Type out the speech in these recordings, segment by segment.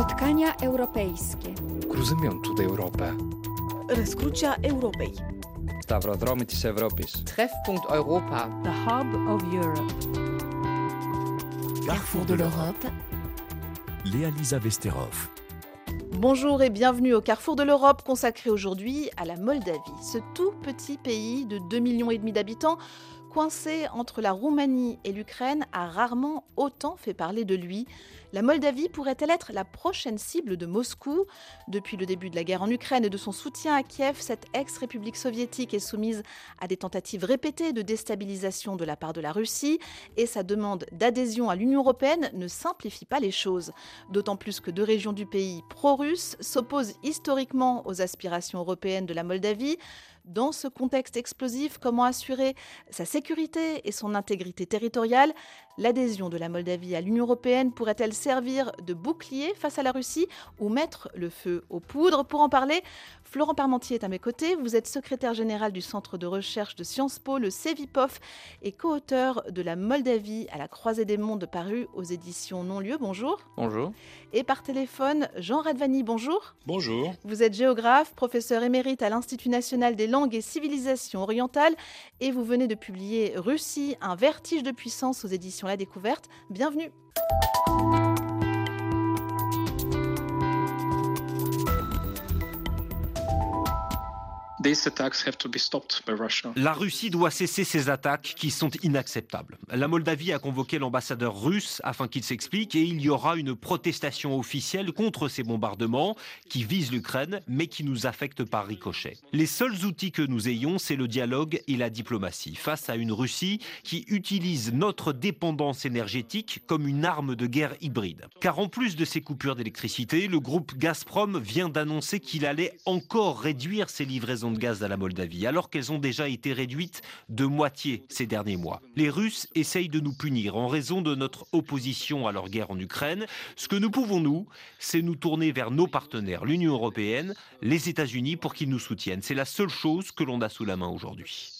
Spotkania europejskie. Cruzymiątu do Europę. Răscrucea Europei. Stavrodromy της Ευρώπης. Treffpunkt Europa. The Hub of Europe. Carrefour de l'Europe. Léa Lisa Vesterov. Bonjour et bienvenue au Carrefour de l'Europe consacré aujourd'hui à la Moldavie, ce tout petit pays de 2,5 millions et demi d'habitants coincé entre la Roumanie et l'Ukraine a rarement autant fait parler de lui. La Moldavie pourrait-elle être la prochaine cible de Moscou? Depuis le début de la guerre en Ukraine et de son soutien à Kiev, cette ex-république soviétique est soumise à des tentatives répétées de déstabilisation de la part de la Russie et sa demande d'adhésion à l'Union européenne ne simplifie pas les choses. D'autant plus que deux régions du pays pro-russes s'opposent historiquement aux aspirations européennes de la Moldavie. Dans ce contexte explosif, comment assurer sa sécurité et son intégrité territoriale? L'adhésion de la Moldavie à l'Union européenne pourrait-elle servir de bouclier face à la Russie ou mettre le feu aux poudres? Pour en parler, Florent Parmentier est à mes côtés. Vous êtes secrétaire général du Centre de recherche de Sciences Po, le CEVIPOF, et co-auteur de La Moldavie à la croisée des mondes paru aux éditions Non-Lieu. Bonjour. Bonjour. Et par téléphone, Jean Radvani, bonjour. Bonjour. Vous êtes géographe, professeur émérite à l'Institut national des langues et civilisations orientales, et vous venez de publier Russie, un vertige de puissance aux éditions La Découverte. Bienvenue. La Russie doit cesser ses attaques qui sont inacceptables. La Moldavie a convoqué l'ambassadeur russe afin qu'il s'explique et il y aura une protestation officielle contre ces bombardements qui visent l'Ukraine mais qui nous affectent par ricochet. Les seuls outils que nous ayons, c'est le dialogue et la diplomatie face à une Russie qui utilise notre dépendance énergétique comme une arme de guerre hybride. Car en plus de ces coupures d'électricité, le groupe Gazprom vient d'annoncer qu'il allait encore réduire ses livraisons de gaz à la Moldavie, alors qu'elles ont déjà été réduites de moitié ces derniers mois. Les Russes essayent de nous punir en raison de notre opposition à leur guerre en Ukraine. Ce que nous pouvons, nous, c'est nous tourner vers nos partenaires, l'Union européenne, les États-Unis, pour qu'ils nous soutiennent. C'est la seule chose que l'on a sous la main aujourd'hui.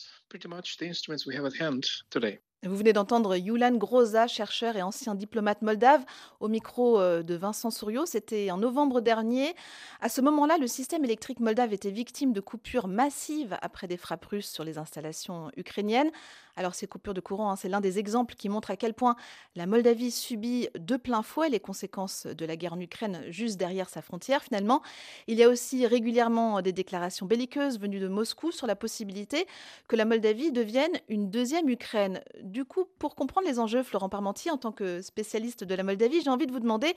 Vous venez d'entendre Yulan Groza, chercheur et ancien diplomate moldave, au micro euh, de Vincent Souriau. C'était en novembre dernier. À ce moment-là, le système électrique moldave était victime de coupures massives après des frappes russes sur les installations ukrainiennes. Alors ces coupures de courant, hein, c'est l'un des exemples qui montre à quel point la Moldavie subit de plein fouet les conséquences de la guerre en Ukraine juste derrière sa frontière finalement. Il y a aussi régulièrement des déclarations belliqueuses venues de Moscou sur la possibilité que la Moldavie devienne une deuxième Ukraine. Du coup, pour comprendre les enjeux, Florent Parmentier, en tant que spécialiste de la Moldavie, j'ai envie de vous demander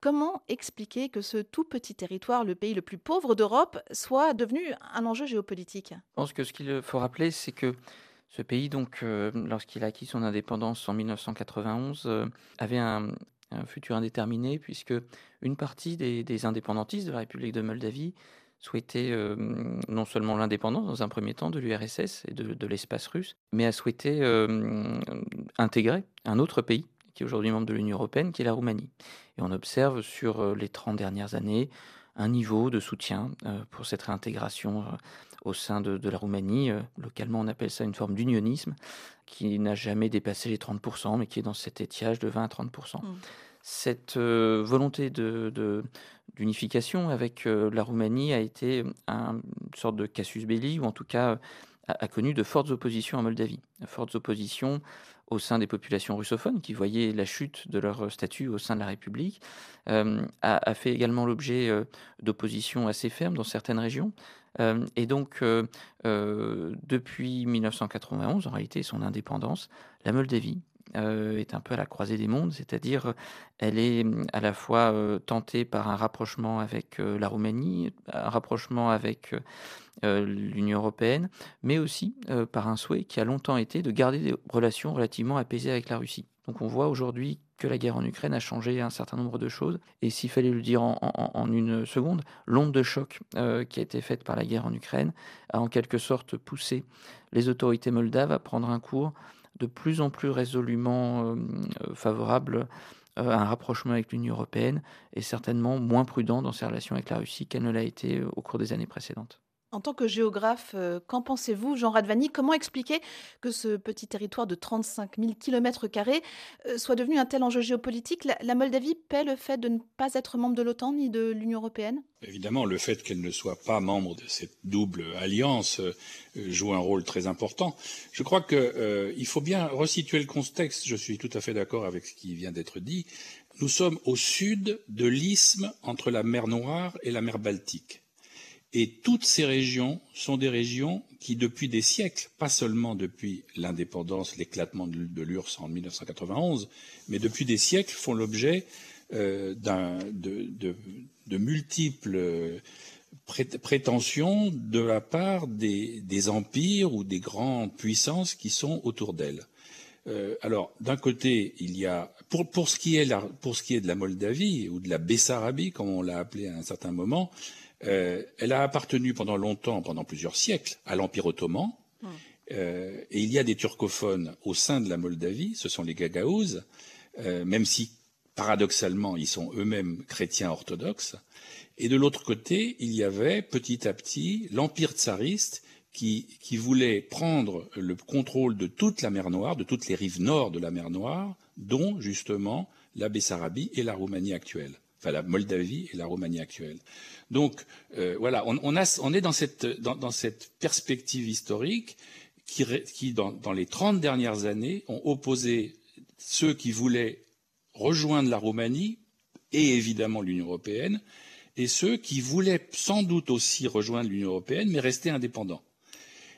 comment expliquer que ce tout petit territoire, le pays le plus pauvre d'Europe, soit devenu un enjeu géopolitique? Je pense que ce qu'il faut rappeler, c'est que ce pays, donc, euh, lorsqu'il a acquis son indépendance en 1991, euh, avait un, futur indéterminé, puisque une partie des, indépendantistes de la République de Moldavie souhaitait euh, non seulement l'indépendance dans un premier temps de l'URSS et de, l'espace russe, mais a souhaité intégrer un autre pays qui est aujourd'hui membre de l'Union européenne, qui est la Roumanie. Et on observe sur les 30 dernières années un niveau de soutien pour cette réintégration au sein de, la Roumanie. Euh, localement, on appelle ça une forme d'unionisme qui n'a jamais dépassé les 30%, mais qui est dans cet étiage de 20 à 30%. Mmh. Cette euh, volonté de, d'unification avec euh, la Roumanie a été une sorte de casus belli, ou en tout cas a, connu de fortes oppositions en Moldavie. Fortes oppositions au sein des populations russophones qui voyaient la chute de leur statut au sein de la République, a, a, fait également l'objet d'oppositions assez fermes dans certaines régions, euh, et donc, euh, euh, depuis 1991, en réalité, son indépendance, la Moldavie est un peu à la croisée des mondes, c'est-à-dire elle est à la fois tentée par un rapprochement avec la Roumanie, un rapprochement avec l'Union européenne, mais aussi par un souhait qui a longtemps été de garder des relations relativement apaisées avec la Russie. Donc on voit aujourd'hui que la guerre en Ukraine a changé un certain nombre de choses. Et s'il fallait le dire en, une seconde, l'onde de choc euh, qui a été faite par la guerre en Ukraine a en quelque sorte poussé les autorités moldaves à prendre un cours de plus en plus résolument euh, favorable euh, à un rapprochement avec l'Union européenne et certainement moins prudent dans ses relations avec la Russie qu'elle ne l'a été au cours des années précédentes. En tant que géographe, euh, qu'en pensez-vous, Jean Radvani? Comment expliquer que ce petit territoire de 35 000 km soit devenu un tel enjeu géopolitique? La, Moldavie paie le fait de ne pas être membre de l'OTAN ni de l'Union européenne? Évidemment, le fait qu'elle ne soit pas membre de cette double alliance euh, joue un rôle très important. Je crois qu'il euh, faut bien resituer le contexte. Je suis tout à fait d'accord avec ce qui vient d'être dit. Nous sommes au sud de l'isthme entre la mer Noire et la mer Baltique. Et toutes ces régions sont des régions qui, depuis des siècles, pas seulement depuis l'indépendance, l'éclatement de l'URSS en 1991, mais depuis des siècles, font l'objet euh, de, multiples prétentions de la part des, empires ou des grandes puissances qui sont autour d'elles. Euh, alors, d'un côté, il y a, pour, ce qui est pour ce qui est de la Moldavie ou de la Bessarabie, comme on l'a appelé à un certain moment, euh, elle a appartenu pendant longtemps, pendant plusieurs siècles, à l'Empire ottoman. Hum. Euh, et il y a des turcophones au sein de la Moldavie, ce sont les Gagaouzes, euh, même si paradoxalement ils sont eux-mêmes chrétiens orthodoxes. Et de l'autre côté, il y avait petit à petit l'Empire tsariste qui, qui, voulait prendre le contrôle de toute la mer Noire, de toutes les rives nord de la mer Noire, dont justement la Bessarabie et la Roumanie actuelle, enfin la Moldavie et la Roumanie actuelle. Donc euh, voilà, on, est dans cette, perspective historique qui, dans, les 30 dernières années, ont opposé ceux qui voulaient rejoindre la Roumanie et évidemment l'Union européenne, et ceux qui voulaient sans doute aussi rejoindre l'Union européenne, mais rester indépendants.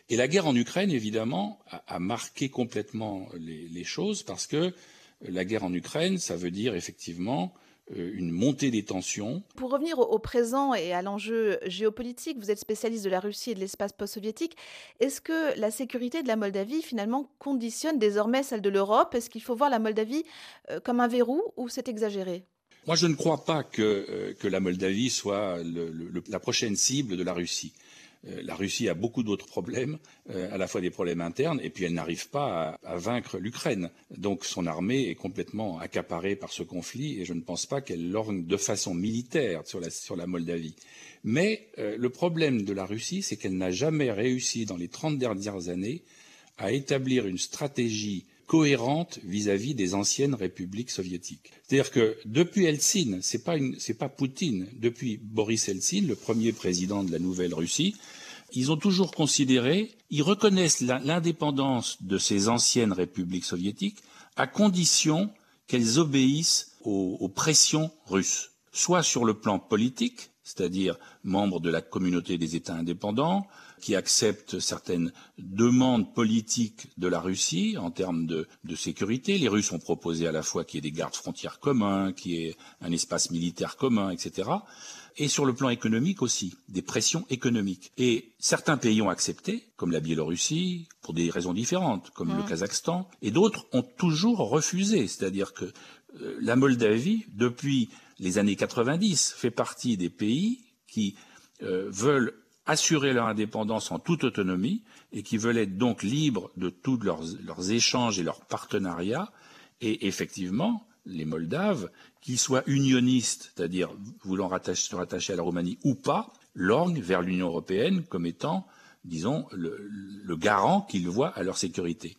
Et la guerre en Ukraine, évidemment, a, marqué complètement les, choses, parce que la guerre en Ukraine, ça veut dire effectivement une montée des tensions. Pour revenir au, présent et à l'enjeu géopolitique, vous êtes spécialiste de la Russie et de l'espace post-soviétique. Est-ce que la sécurité de la Moldavie, finalement, conditionne désormais celle de l'Europe? Est-ce qu'il faut voir la Moldavie euh, comme un verrou ou c'est exagéré? Moi, je ne crois pas que, euh, que la Moldavie soit la prochaine cible de la Russie. Euh, la Russie a beaucoup d'autres problèmes, euh, à la fois des problèmes internes, et puis elle n'arrive pas à, vaincre l'Ukraine. Donc son armée est complètement accaparée par ce conflit, et je ne pense pas qu'elle lorgne de façon militaire sur la, Moldavie. Mais euh, le problème de la Russie, c'est qu'elle n'a jamais réussi dans les 30 dernières années à établir une stratégie cohérente vis-à-vis des anciennes républiques soviétiques. C'est-à-dire que depuis Helsinki, c'est pas pas Poutine, depuis Boris Helsinki, le premier président de la nouvelle Russie, ils ont toujours considéré, ils reconnaissent l'indépendance de ces anciennes républiques soviétiques à condition qu'elles obéissent aux pressions russes, soit sur le plan politique, c'est-à-dire membres de la communauté des États indépendants, qui acceptent certaines demandes politiques de la Russie en termes de, sécurité. Les Russes ont proposé à la fois qu'il y ait des gardes frontières communs, qu'il y ait un espace militaire commun, etc. Et sur le plan économique aussi, des pressions économiques. Et certains pays ont accepté, comme la Biélorussie, pour des raisons différentes, comme le Kazakhstan, et d'autres ont toujours refusé. C'est-à-dire que euh, la Moldavie, depuis les années 90, fait partie des pays qui euh, veulent assurer leur indépendance en toute autonomie et qui veulent être donc libres de tous leurs, échanges et leurs partenariats. Et effectivement, les Moldaves, qu'ils soient unionistes, c'est-à-dire voulant se rattacher à la Roumanie ou pas, lorgnent vers l'Union européenne comme étant, disons, le, le garant qu'ils voient à leur sécurité.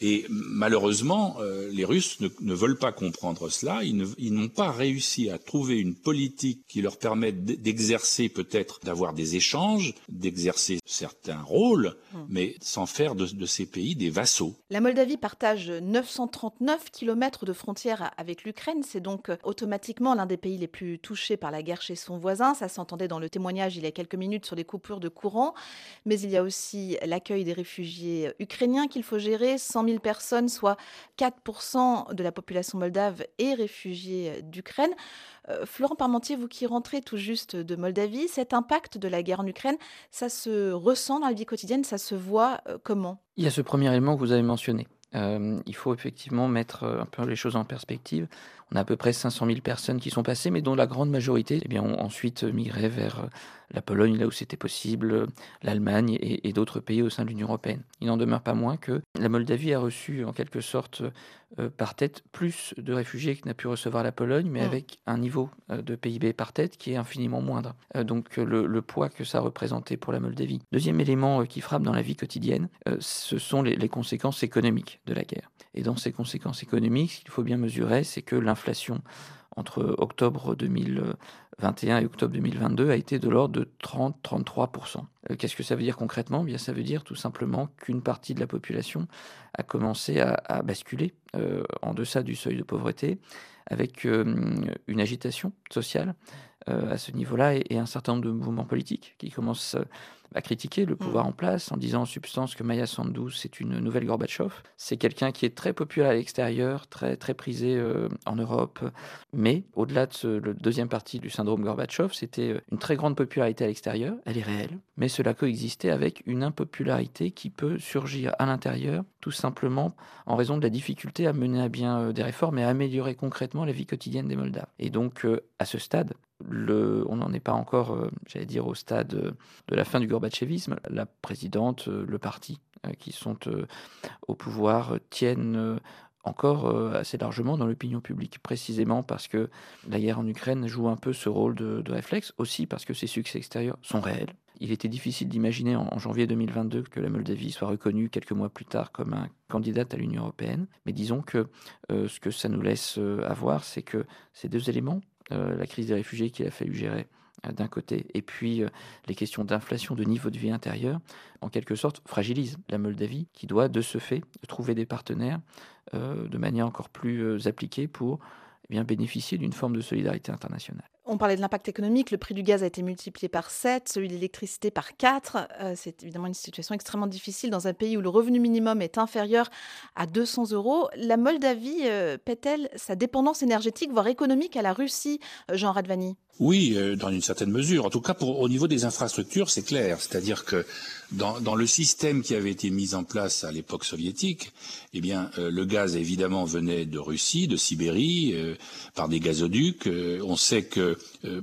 Et malheureusement, euh, les Russes ne, veulent pas comprendre cela. Ils n'ont pas réussi à trouver une politique qui leur permette d'exercer peut-être, d'avoir des échanges, d'exercer certains rôles, hum. mais sans faire de, de, ces pays des vassaux. La Moldavie partage 939 kilomètres de frontière avec l'Ukraine. C'est donc euh, automatiquement l'un des pays les plus touchés par la guerre chez son voisin. Ça s'entendait dans le témoignage il y a quelques minutes sur les coupures de courant. Mais il y a aussi l'accueil des réfugiés ukrainiens qu'il faut gérer. 100 personnes, soit 4% de la population moldave, est réfugiée d'Ukraine. Euh, Florent Parmentier, vous qui rentrez tout juste de Moldavie, cet impact de la guerre en Ukraine, ça se ressent dans la vie quotidienne, ça se voit euh, comment? Il y a ce premier élément que vous avez mentionné. Euh, il faut effectivement mettre un peu les choses en perspective. On a à peu près 500 000 personnes qui sont passées, mais dont la grande majorité eh bien, ont ensuite migré vers la Pologne là où c'était possible, l'Allemagne et, d'autres pays au sein de l'Union européenne. Il n'en demeure pas moins que la Moldavie a reçu en quelque sorte euh, par tête plus de réfugiés que n'a pu recevoir la Pologne, mais mm. avec un niveau euh, de PIB par tête qui est infiniment moindre. Euh, donc le, poids que ça représentait pour la Moldavie. Deuxième élément qui frappe dans la vie quotidienne, ce sont les, les conséquences économiques de la guerre. Et dans ces conséquences économiques, ce qu'il faut bien mesurer, c'est que l'inflation entre octobre 2021 et octobre 2022 a été de l'ordre de 30-33%. Euh, qu'est-ce que ça veut dire concrètement? Bien, Ça veut dire tout simplement qu'une partie de la population a commencé à, basculer euh, en deçà du seuil de pauvreté avec euh, une agitation sociale à ce niveau-là et, un certain nombre de mouvements politiques qui commencent à critiquer le pouvoir mm. en place en disant en substance que Maya Sandu, c'est une nouvelle Gorbatchev. C'est quelqu'un qui est très populaire à l'extérieur, très, très prisé euh, en Europe. Mais au-delà de ce, le deuxième partie du syndrome Gorbatchev, c'était euh, une très grande popularité à l'extérieur. Elle est réelle. Mais cela coexistait avec une impopularité qui peut surgir à l'intérieur, tout simplement en raison de la difficulté à mener à bien euh, des réformes et à améliorer concrètement la vie quotidienne des Moldaves. Et donc, à ce stade, on n'en est pas encore, euh, j'allais dire, au stade euh, de la fin du gorbatchevisme. La présidente, euh, le parti qui sont au pouvoir tiennent encore assez largement dans l'opinion publique, précisément parce que la guerre en Ukraine joue un peu ce rôle de, réflexe, aussi parce que ses succès extérieurs sont réels. Il était difficile d'imaginer en, janvier 2022 que la Moldavie soit reconnue quelques mois plus tard comme un candidat à l'Union européenne, mais disons que ce que ça nous laisse avoir, c'est que ces deux éléments, la crise des réfugiés qu'il a fallu gérer euh, d'un côté, et puis euh, les questions d'inflation, de niveau de vie intérieur, en quelque sorte, fragilisent la Moldavie, qui doit de ce fait trouver des partenaires de manière encore plus appliquée pour eh bien, bénéficier d'une forme de solidarité internationale. On parlait de l'impact économique, le prix du gaz a été multiplié par 7, celui de l'électricité par 4. c'est évidemment une situation extrêmement difficile dans un pays où le revenu minimum est inférieur à 200 euros. La Moldavie paie-t-elle sa dépendance énergétique, voire économique, à la Russie, Jean Radvani? Oui, euh, dans une certaine mesure. En tout cas, au niveau des infrastructures, c'est clair. C'est-à-dire que dans, dans, le système qui avait été mis en place à l'époque soviétique, eh bien, euh, le gaz évidemment venait de Russie, de Sibérie, euh, par des gazoducs. on sait que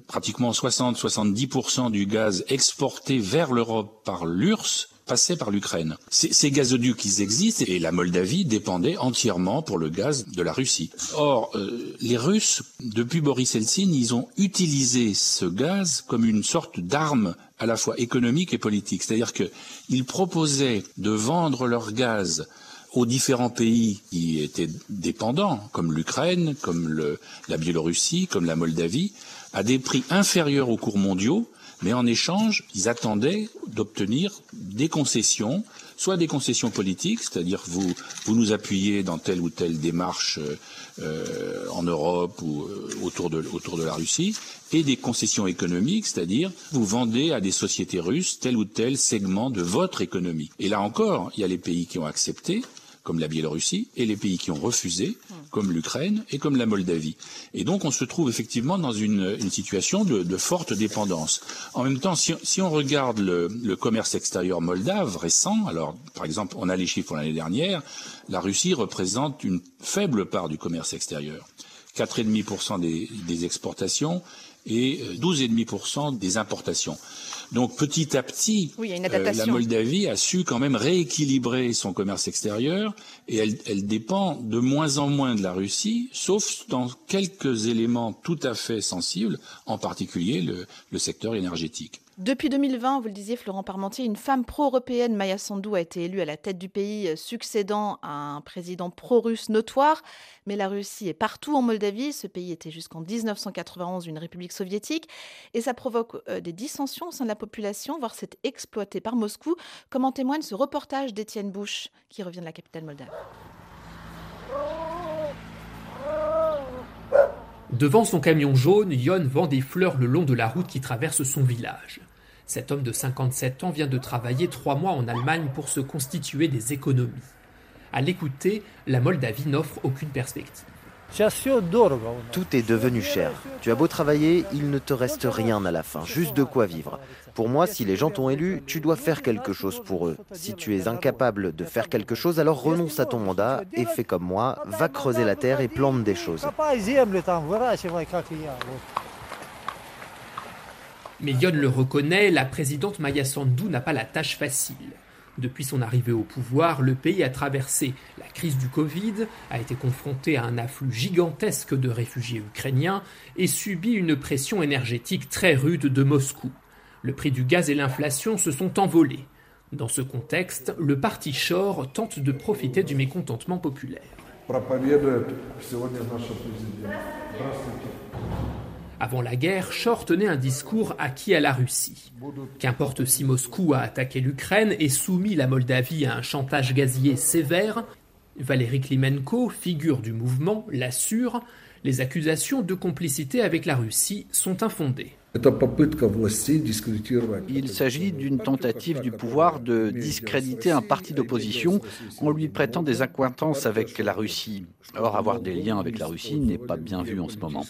pratiquement 60-70% du gaz exporté vers l'Europe par l'URSS passait par l'Ukraine. Ces, gazoducs, ils existent et la Moldavie dépendait entièrement pour le gaz de la Russie. Or, euh, les Russes, depuis Boris Eltsine, ils ont utilisé ce gaz comme une sorte d'arme à la fois économique et politique. C'est-à-dire qu'ils proposaient de vendre leur gaz aux différents pays qui étaient dépendants, comme l'Ukraine, comme le, la Biélorussie, comme la Moldavie, à des prix inférieurs aux cours mondiaux, mais en échange, ils attendaient d'obtenir des concessions, soit des concessions politiques, c'est-à-dire vous vous nous appuyez dans telle ou telle démarche euh, en Europe ou euh, autour de autour de la Russie, et des concessions économiques, c'est-à-dire vous vendez à des sociétés russes tel ou tel segment de votre économie. Et là encore, il y a les pays qui ont accepté comme la Biélorussie, et les pays qui ont refusé, comme l'Ukraine et comme la Moldavie. Et donc on se trouve effectivement dans une, situation de, forte dépendance. En même temps, si, on regarde le, commerce extérieur moldave récent, alors par exemple on a les chiffres l'année dernière, la Russie représente une faible part du commerce extérieur. 4,5% des, des exportations et 12,5% euh, des importations. Donc petit à petit, euh, la Moldavie a su quand même rééquilibrer son commerce extérieur et elle, elle, dépend de moins en moins de la Russie, sauf dans quelques éléments tout à fait sensibles, en particulier le, le secteur énergétique. Depuis 2020, vous le disiez, Florent Parmentier, une femme pro-européenne, Maya Sandu, a été élue à la tête du pays, euh, succédant à un président pro-russe notoire. Mais la Russie est partout en Moldavie. Ce pays était jusqu'en 1991 une république soviétique. Et ça provoque euh, des dissensions au sein de la population, voire c'est exploité par Moscou, comme en témoigne ce reportage d'Étienne Bush, qui revient de la capitale moldave? Devant son camion jaune, Yon vend des fleurs le long de la route qui traverse son village. Cet homme de 57 ans vient de travailler trois mois en Allemagne pour se constituer des économies. À l'écouter, la Moldavie n'offre aucune perspective. Tout est devenu cher. Tu as beau travailler, il ne te reste rien à la fin, juste de quoi vivre. Pour moi, si les gens t'ont élu, tu dois faire quelque chose pour eux. Si tu es incapable de faire quelque chose, alors renonce à ton mandat et fais comme moi, va creuser la terre et plante des choses. Mais Yon le reconnaît, la présidente Maya Sandu n'a pas la tâche facile. Depuis son arrivée au pouvoir, le pays a traversé la crise du Covid, a été confronté à un afflux gigantesque de réfugiés ukrainiens et subi une pression énergétique très rude de Moscou. Le prix du gaz et l'inflation se sont envolés. Dans ce contexte, le parti Shor tente de profiter du mécontentement populaire. Avant la guerre, Shor tenait un discours acquis à la Russie. Qu'importe si Moscou a attaqué l'Ukraine et soumis la Moldavie à un chantage gazier sévère, Valéry Klimenko, figure du mouvement, l'assure, les accusations de complicité avec la Russie sont infondées. Il s'agit d'une tentative du pouvoir de discréditer un parti d'opposition en lui prêtant des accointances avec la Russie. Or, avoir des liens avec la Russie n'est pas bien vu en ce moment.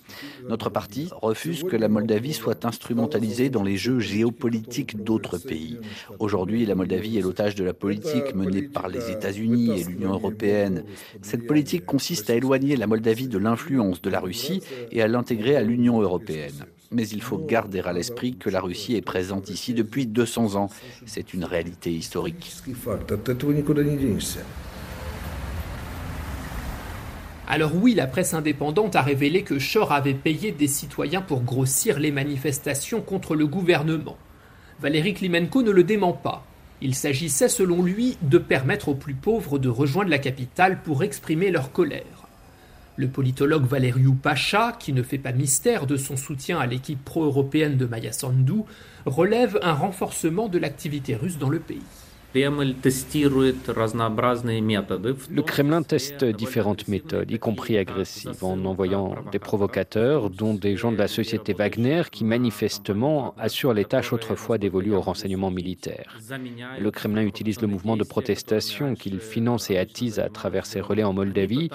Notre parti refuse que la Moldavie soit instrumentalisée dans les jeux géopolitiques d'autres pays. Aujourd'hui, la Moldavie est l'otage de la politique menée par les États-Unis et l'Union européenne. Cette politique consiste à éloigner la Moldavie de l'influence de la Russie et à l'intégrer à l'Union européenne. Mais il faut garder à l'esprit que la Russie est présente ici depuis 200 ans. C'est une réalité historique. Alors oui, la presse indépendante a révélé que Shor avait payé des citoyens pour grossir les manifestations contre le gouvernement. Valéry Klimenko ne le dément pas. Il s'agissait selon lui de permettre aux plus pauvres de rejoindre la capitale pour exprimer leur colère. Le politologue Valeriu Pacha, qui ne fait pas mystère de son soutien à l'équipe pro-européenne de Maya Sandu, relève un renforcement de l'activité russe dans le pays. Le Kremlin teste différentes méthodes, y compris agressives, en envoyant des provocateurs, dont des gens de la société Wagner qui manifestement assurent les tâches autrefois dévolues au renseignement militaire. Le Kremlin utilise le mouvement de protestation qu'il finance et attise à travers ses relais en Moldavie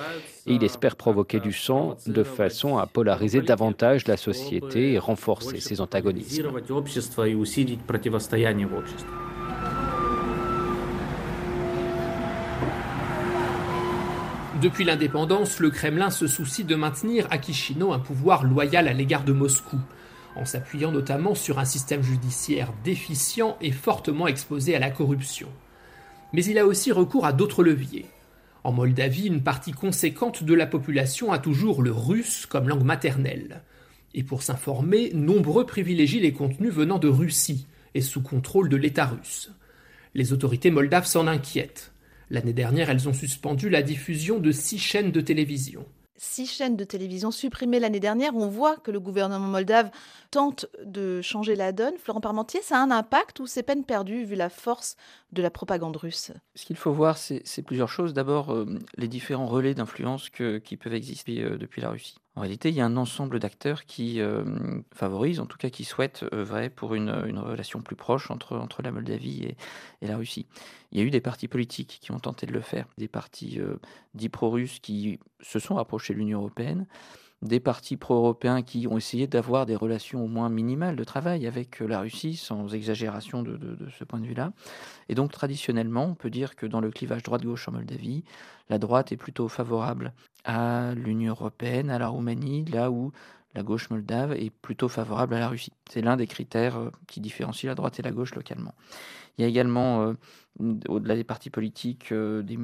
et il espère provoquer du sang de façon à polariser davantage la société et renforcer ses antagonismes. Depuis l'indépendance, le Kremlin se soucie de maintenir à Chisinau un pouvoir loyal à l'égard de Moscou, en s'appuyant notamment sur un système judiciaire déficient et fortement exposé à la corruption. Mais il a aussi recours à d'autres leviers. En Moldavie, une partie conséquente de la population a toujours le russe comme langue maternelle. Et pour s'informer, nombreux privilégient les contenus venant de Russie et sous contrôle de l'État russe. Les autorités moldaves s'en inquiètent. L'année dernière, elles ont suspendu la diffusion de six chaînes de télévision. Six chaînes de télévision supprimées l'année dernière. On voit que le gouvernement moldave tente de changer la donne. Florent Parmentier, ça a un impact ou c'est peine perdue vu la force de la propagande russe? Ce qu'il faut voir, c'est plusieurs choses. D'abord, euh, les différents relais d'influence qui peuvent exister euh, depuis la Russie. En réalité, il y a un ensemble d'acteurs qui euh, favorisent, en tout cas qui souhaitent œuvrer pour une, relation plus proche entre, la Moldavie et, et, la Russie. Il y a eu des partis politiques qui ont tenté de le faire, des partis euh, dits pro-russes qui se sont rapprochés de l'Union européenne, des partis pro-européens qui ont essayé d'avoir des relations au moins minimales de travail avec euh, la Russie, sans exagération de, ce point de vue-là. Et donc traditionnellement, on peut dire que dans le clivage droite-gauche en Moldavie, la droite est plutôt favorable à l'Union européenne, à la Roumanie, là où la gauche moldave est plutôt favorable à la Russie. C'est l'un des critères euh, qui différencie la droite et la gauche localement. Il y a également, euh, au-delà des partis politiques, euh, des,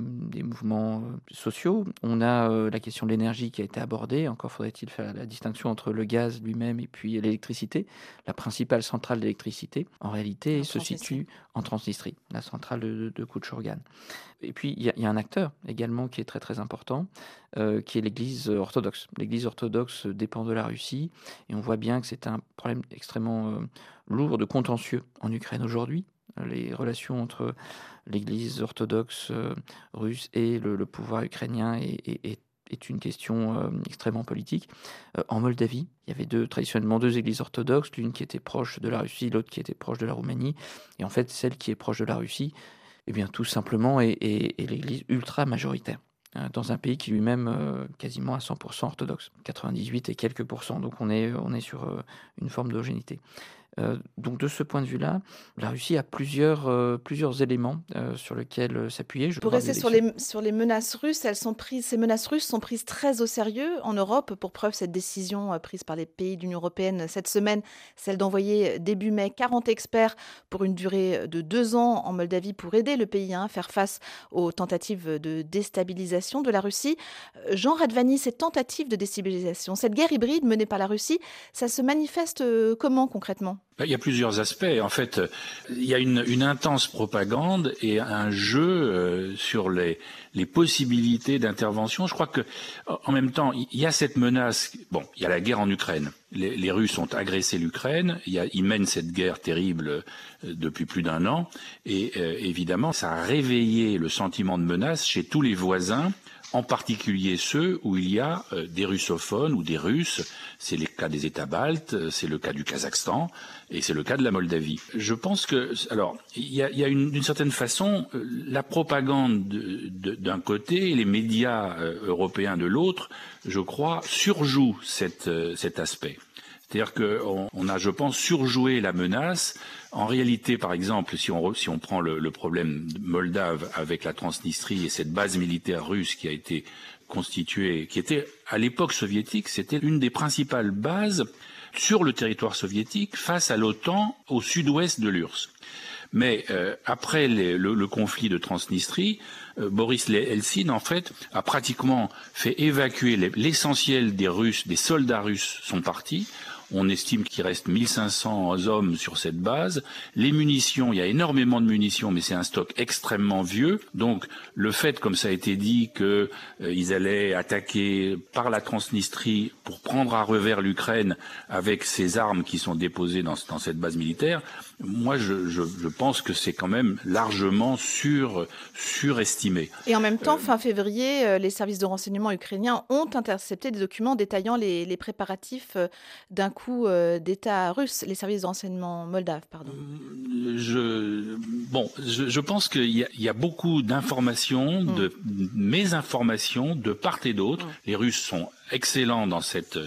mouvements sociaux. On a la question de l'énergie qui a été abordée. Encore faudrait-il faire la distinction entre le gaz lui-même et puis l'électricité. La principale centrale d'électricité, en réalité, se situe en Transnistrie, la centrale de, de et puis, il y, a un acteur également qui est très très important, euh, qui est l'Église orthodoxe. L'Église orthodoxe dépend de la Russie, et on voit bien que c'est un problème extrêmement euh, lourd de contentieux en Ukraine aujourd'hui. Les relations entre l'Église orthodoxe euh, russe et le, pouvoir ukrainien est, une question extrêmement politique. en Moldavie, il y avait traditionnellement deux églises orthodoxes, l'une qui était proche de la Russie, l'autre qui était proche de la Roumanie. Et en fait, celle qui est proche de la Russie eh bien, tout simplement, est, l'Église ultra majoritaire. dans un pays qui lui-même quasiment à 100% orthodoxe, 98 et quelques pourcents. Donc on est, on est sur une forme d'homogénéité. Euh, donc de ce point de vue-là, la Russie a plusieurs, euh, plusieurs éléments euh, sur lesquels s'appuyer. Pour rester sur les, sur les menaces russes, elles sont prises, ces menaces russes sont prises très au sérieux en Europe. Pour preuve, cette décision prise par les pays de l'Union européenne cette semaine, celle d'envoyer début mai 40 experts pour une durée de deux ans en Moldavie pour aider le pays à faire face aux tentatives de déstabilisation de la Russie. Jean Radvani, ces tentatives de déstabilisation, cette guerre hybride menée par la Russie, ça se manifeste comment concrètement? Il y a plusieurs aspects. En fait, il y a une, intense propagande et un jeu euh, sur les, possibilités d'intervention. Je crois que, en même temps, il y a cette menace. Bon, il y a la guerre en Ukraine. Les, Russes ont agressé l'Ukraine. Ils mènent cette guerre terrible euh, depuis plus d'un an. Et euh, évidemment, ça a réveillé le sentiment de menace chez tous les voisins en particulier ceux où il y a des russophones ou des Russes. C'est le cas des États baltes, c'est le cas du Kazakhstan, et c'est le cas de la Moldavie. Je pense que, alors, il y a, y a d'une certaine façon, euh, la propagande d'un côté et les médias euh, européens de l'autre, je crois, surjouent euh, cet aspect. C'est-à-dire qu'on on a, je pense, surjoué la menace. En réalité, par exemple, si on, prend le, le problème moldave avec la Transnistrie et cette base militaire russe qui a été constituée, qui était à l'époque soviétique, c'était une des principales bases sur le territoire soviétique face à l'OTAN au sud-ouest de l'URSS. Mais euh, après le, conflit de Transnistrie, euh, Boris Eltsine, en fait, a pratiquement fait évacuer l'essentiel des Russes, des soldats russes sont partis. On estime qu'il reste 1500 hommes sur cette base. Les munitions, il y a énormément de munitions, mais c'est un stock extrêmement vieux. Donc, le fait, comme ça a été dit, qu'ils euh, allaient attaquer par la Transnistrie pour prendre à revers l'Ukraine avec ces armes qui sont déposées dans, cette base militaire, moi, je, pense que c'est quand même largement sur, surestimé. Et en même temps, euh, fin février, euh, les services de renseignement ukrainiens ont intercepté des documents détaillant les, les préparatifs d'un coup d'État russe, les services de renseignement moldaves, pardon. Je, bon, je, je pense qu'il y, y, a beaucoup d'informations, mm. de mésinformations de part et d'autre. Mm. Les Russes sont excellents dans cette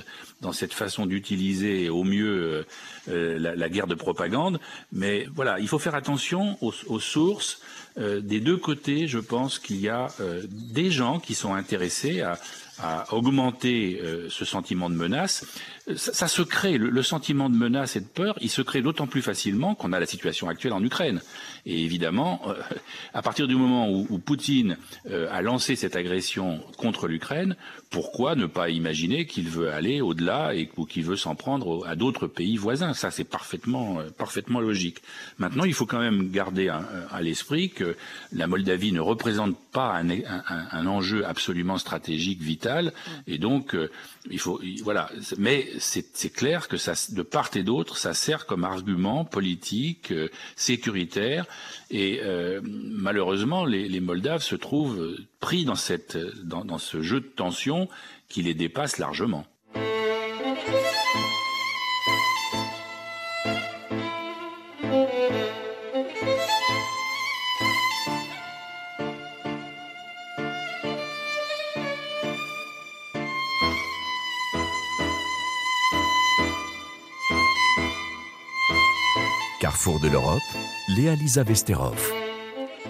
dans cette façon d'utiliser au mieux euh, la, la, guerre de propagande. Mais voilà, il faut faire attention aux, aux sources. Euh, des deux côtés, je pense qu'il y a euh, des gens qui sont intéressés à, à augmenter euh, ce sentiment de menace, ça, se crée, le, sentiment de menace et de peur, il se crée d'autant plus facilement qu'on a la situation actuelle en Ukraine. Et évidemment, euh, à partir du moment où, Poutine euh, a lancé cette agression contre l'Ukraine, pourquoi ne pas imaginer qu'il veut aller au-delà et qu'il veut s'en prendre à d'autres pays voisins? Ça, c'est parfaitement, euh, parfaitement logique. Maintenant, il faut quand même garder à, l'esprit que la Moldavie ne représente pas un, un, enjeu absolument stratégique vital, et donc il faut, voilà. Mais c'est clair que de part et d'autre, ça sert comme argument politique, euh, sécuritaire, et euh, malheureusement, les, Moldaves se trouvent pris dans, cette, dans ce jeu de tension qui les dépasse largement. Carrefour de l'Europe, Léa Lisa Vesterov.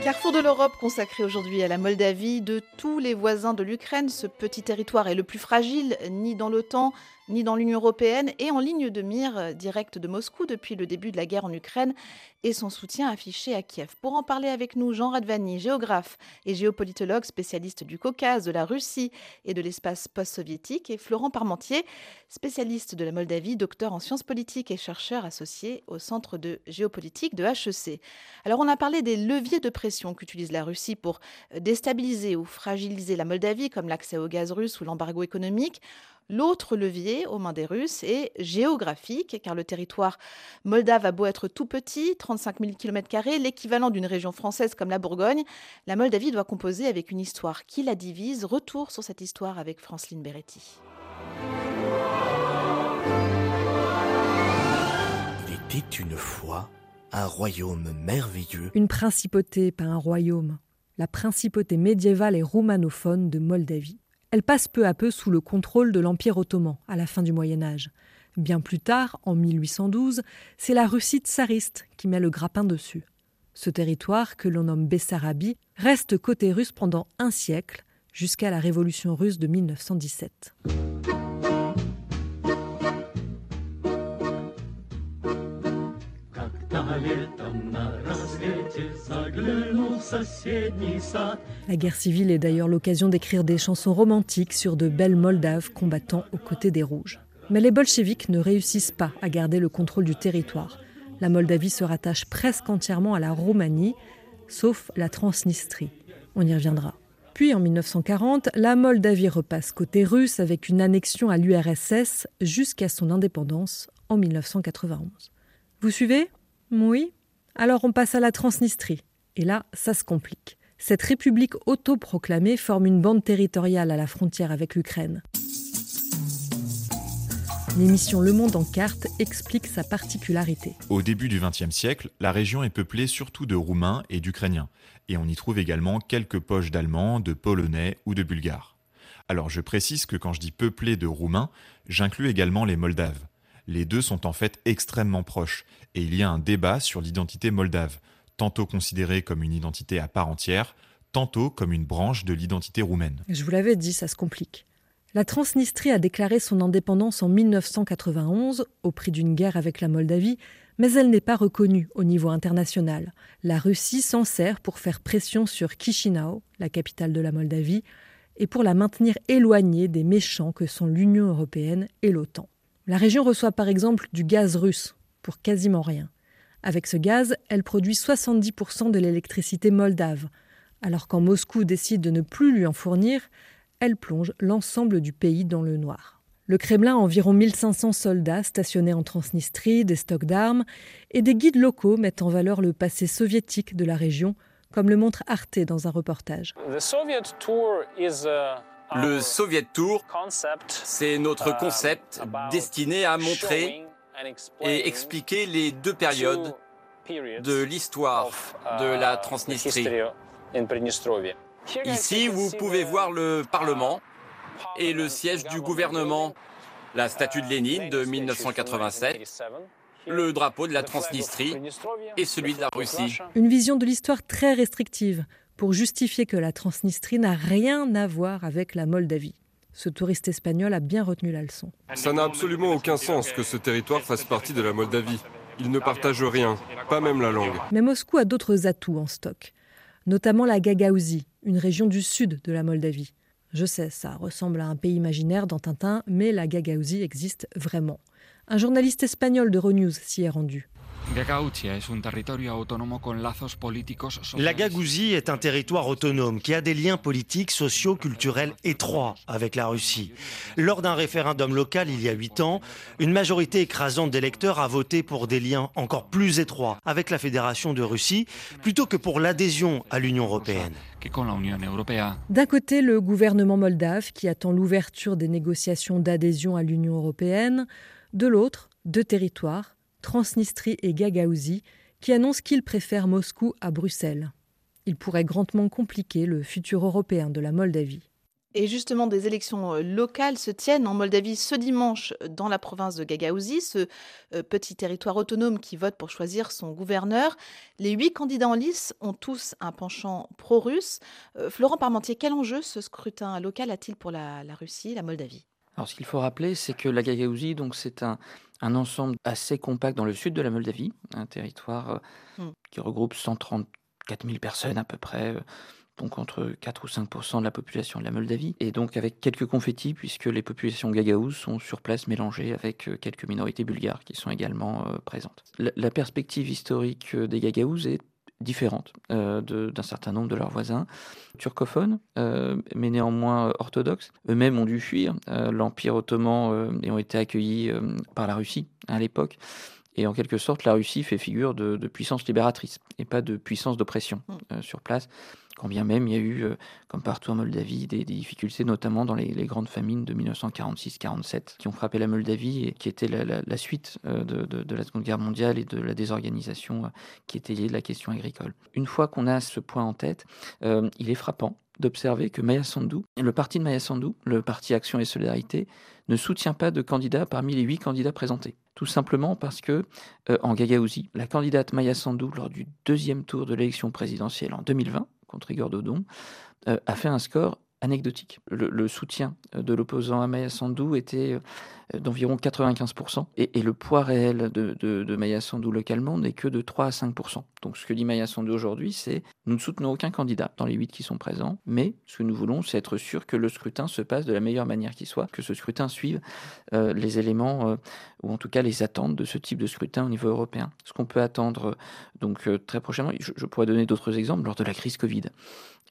Carrefour de l'Europe consacré aujourd'hui à la Moldavie, de tous les voisins de l'Ukraine, ce petit territoire est le plus fragile, ni dans l'OTAN, ni dans l'Union européenne, et en ligne de mire euh, directe de Moscou depuis le début de la guerre en Ukraine et son soutien affiché à Kiev. Pour en parler avec nous, Jean Radvani, géographe et géopolitologue, spécialiste du Caucase, de la Russie et de l'espace post-soviétique, et Florent Parmentier, spécialiste de la Moldavie, docteur en sciences politiques et chercheur associé au Centre de géopolitique de HEC. Alors on a parlé des leviers de pression qu'utilise la Russie pour euh, déstabiliser ou fragiliser la Moldavie, comme l'accès au gaz russe ou l'embargo économique. L'autre levier aux mains des Russes est géographique, car le territoire moldave a beau être tout petit, 35 000 km, l'équivalent d'une région française comme la Bourgogne, la Moldavie doit composer avec une histoire qui la divise. Retour sur cette histoire avec Franceline Beretti. Il était une fois un royaume merveilleux. Une principauté, pas un royaume. la principauté médiévale et romanophone de Moldavie. Elle passe peu à peu sous le contrôle de l'Empire ottoman à la fin du Moyen Âge. Bien plus tard, en 1812, c'est la Russie tsariste qui met le grappin dessus. Ce territoire, que l'on nomme Bessarabie, reste côté russe pendant un siècle, jusqu'à la révolution russe de 1917. La guerre civile est d'ailleurs l'occasion d'écrire des chansons romantiques sur de belles Moldaves combattant aux côtés des Rouges. Mais les bolcheviks ne réussissent pas à garder le contrôle du territoire. La Moldavie se rattache presque entièrement à la Roumanie, sauf la Transnistrie. On y reviendra. Puis en 1940, la Moldavie repasse côté russe avec une annexion à l'URSS jusqu'à son indépendance en 1991. Vous suivez? Oui? Alors on passe à la Transnistrie. Et là, ça se complique. Cette république autoproclamée forme une bande territoriale à la frontière avec l'Ukraine. L'émission Le Monde en carte explique sa particularité. Au début du XXe siècle, la région est peuplée surtout de Roumains et d'Ukrainiens, et on y trouve également quelques poches d'Allemands, de Polonais ou de Bulgares. Alors je précise que quand je dis peuplée de Roumains, j'inclus également les Moldaves. Les deux sont en fait extrêmement proches, et il y a un débat sur l'identité moldave, tantôt considérée comme une identité à part entière, tantôt comme une branche de l'identité roumaine. Je vous l'avais dit, ça se complique. La Transnistrie a déclaré son indépendance en 1991 au prix d'une guerre avec la Moldavie, mais elle n'est pas reconnue au niveau international. La Russie s'en sert pour faire pression sur Chisinau, la capitale de la Moldavie, et pour la maintenir éloignée des méchants que sont l'Union européenne et l'OTAN. La région reçoit par exemple du gaz russe pour quasiment rien. Avec ce gaz, elle produit 70% de l'électricité moldave, alors quand Moscou décide de ne plus lui en fournir, elle plonge l'ensemble du pays dans le noir. Le Kremlin a environ 1500 soldats stationnés en Transnistrie, des stocks d'armes, et des guides locaux mettent en valeur le passé soviétique de la région, comme le montre Arte dans un reportage. Le Soviet Tour, c'est notre concept destiné à montrer et expliquer les deux périodes de l'histoire de la Transnistrie. Ici, vous pouvez voir le Parlement et le siège du gouvernement, la statue de Lénine de 1987, le drapeau de la Transnistrie et celui de la Russie. Une vision de l'histoire très restrictive pour justifier que la Transnistrie n'a rien à voir avec la Moldavie. Ce touriste espagnol a bien retenu la leçon. Ça n'a absolument aucun sens que ce territoire fasse partie de la Moldavie. Ils ne partagent rien, pas même la langue. Mais Moscou a d'autres atouts en stock notamment la Gagaouzie, une région du sud de la Moldavie. Je sais, ça ressemble à un pays imaginaire dans Tintin, mais la Gagaouzie existe vraiment. Un journaliste espagnol de Renews s'y est rendu. La Gagouzie est un territoire autonome qui a des liens politiques, sociaux, culturels étroits avec la Russie. Lors d'un référendum local il y a huit ans, une majorité écrasante d'électeurs a voté pour des liens encore plus étroits avec la Fédération de Russie plutôt que pour l'adhésion à l'Union européenne. D'un côté, le gouvernement moldave qui attend l'ouverture des négociations d'adhésion à l'Union européenne, de l'autre, deux territoires Transnistrie et Gagaouzie, qui annoncent qu'ils préfèrent Moscou à Bruxelles. Il pourrait grandement compliquer le futur européen de la Moldavie. Et justement, des élections euh, locales se tiennent en Moldavie ce dimanche dans la province de Gagaouzie, ce euh, petit territoire autonome qui vote pour choisir son gouverneur. Les huit candidats en lice ont tous un penchant pro-russe. Euh, Florent Parmentier, quel enjeu ce scrutin local a-t-il pour la, la Russie, la Moldavie? Alors, ce qu'il faut rappeler, c'est que la Gagaouzie, donc, c'est un, un ensemble assez compact dans le sud de la Moldavie, un territoire euh, mmh. qui regroupe 134 000 personnes à peu près, euh, donc entre 4 ou 5% de la population de la Moldavie, et donc avec quelques confettis, puisque les populations gagaouses sont sur place mélangées avec euh, quelques minorités bulgares qui sont également présentes. La, la, perspective historique des gagaouses est différentes euh, d'un certain nombre de leurs voisins turcophones, euh, mais néanmoins orthodoxes. Eux-mêmes ont dû fuir euh, l'Empire ottoman et ont été accueillis par la Russie à l'époque. Et en quelque sorte, la Russie fait figure de, puissance libératrice et pas de puissance d'oppression mm. sur place quand bien même il y a eu, euh, comme partout en Moldavie, des, difficultés, notamment dans les, grandes famines de 1946-47, qui ont frappé la Moldavie et qui étaient la, suite euh, de, la Seconde Guerre mondiale et de la désorganisation euh, qui était liée de la question agricole. Une fois qu'on a ce point en tête, il est frappant d'observer que Maya Sandu, le parti de Maya Sandu, le parti Action et Solidarité, ne soutient pas de candidat parmi les huit candidats présentés. Tout simplement parce que, en Gagaouzi, la candidate Maya Sandu, lors du deuxième tour de l'élection présidentielle en 2020, contre Igor Dodon, euh, a fait un score anecdotique. Le, soutien euh, de l'opposant Amaya Sandou était euh, d'environ 95%, et, le poids réel de, Maya Sandou localement n'est que de 3 à 5%. Donc ce que dit Maya Sandou aujourd'hui, c'est nous ne soutenons aucun candidat dans les 8 qui sont présents, mais ce que nous voulons, c'est être sûr que le scrutin se passe de la meilleure manière qui soit, que ce scrutin suive les éléments, ou en tout cas les attentes de ce type de scrutin au niveau européen. Ce qu'on peut attendre donc très prochainement, je pourrais donner d'autres exemples lors de la crise Covid.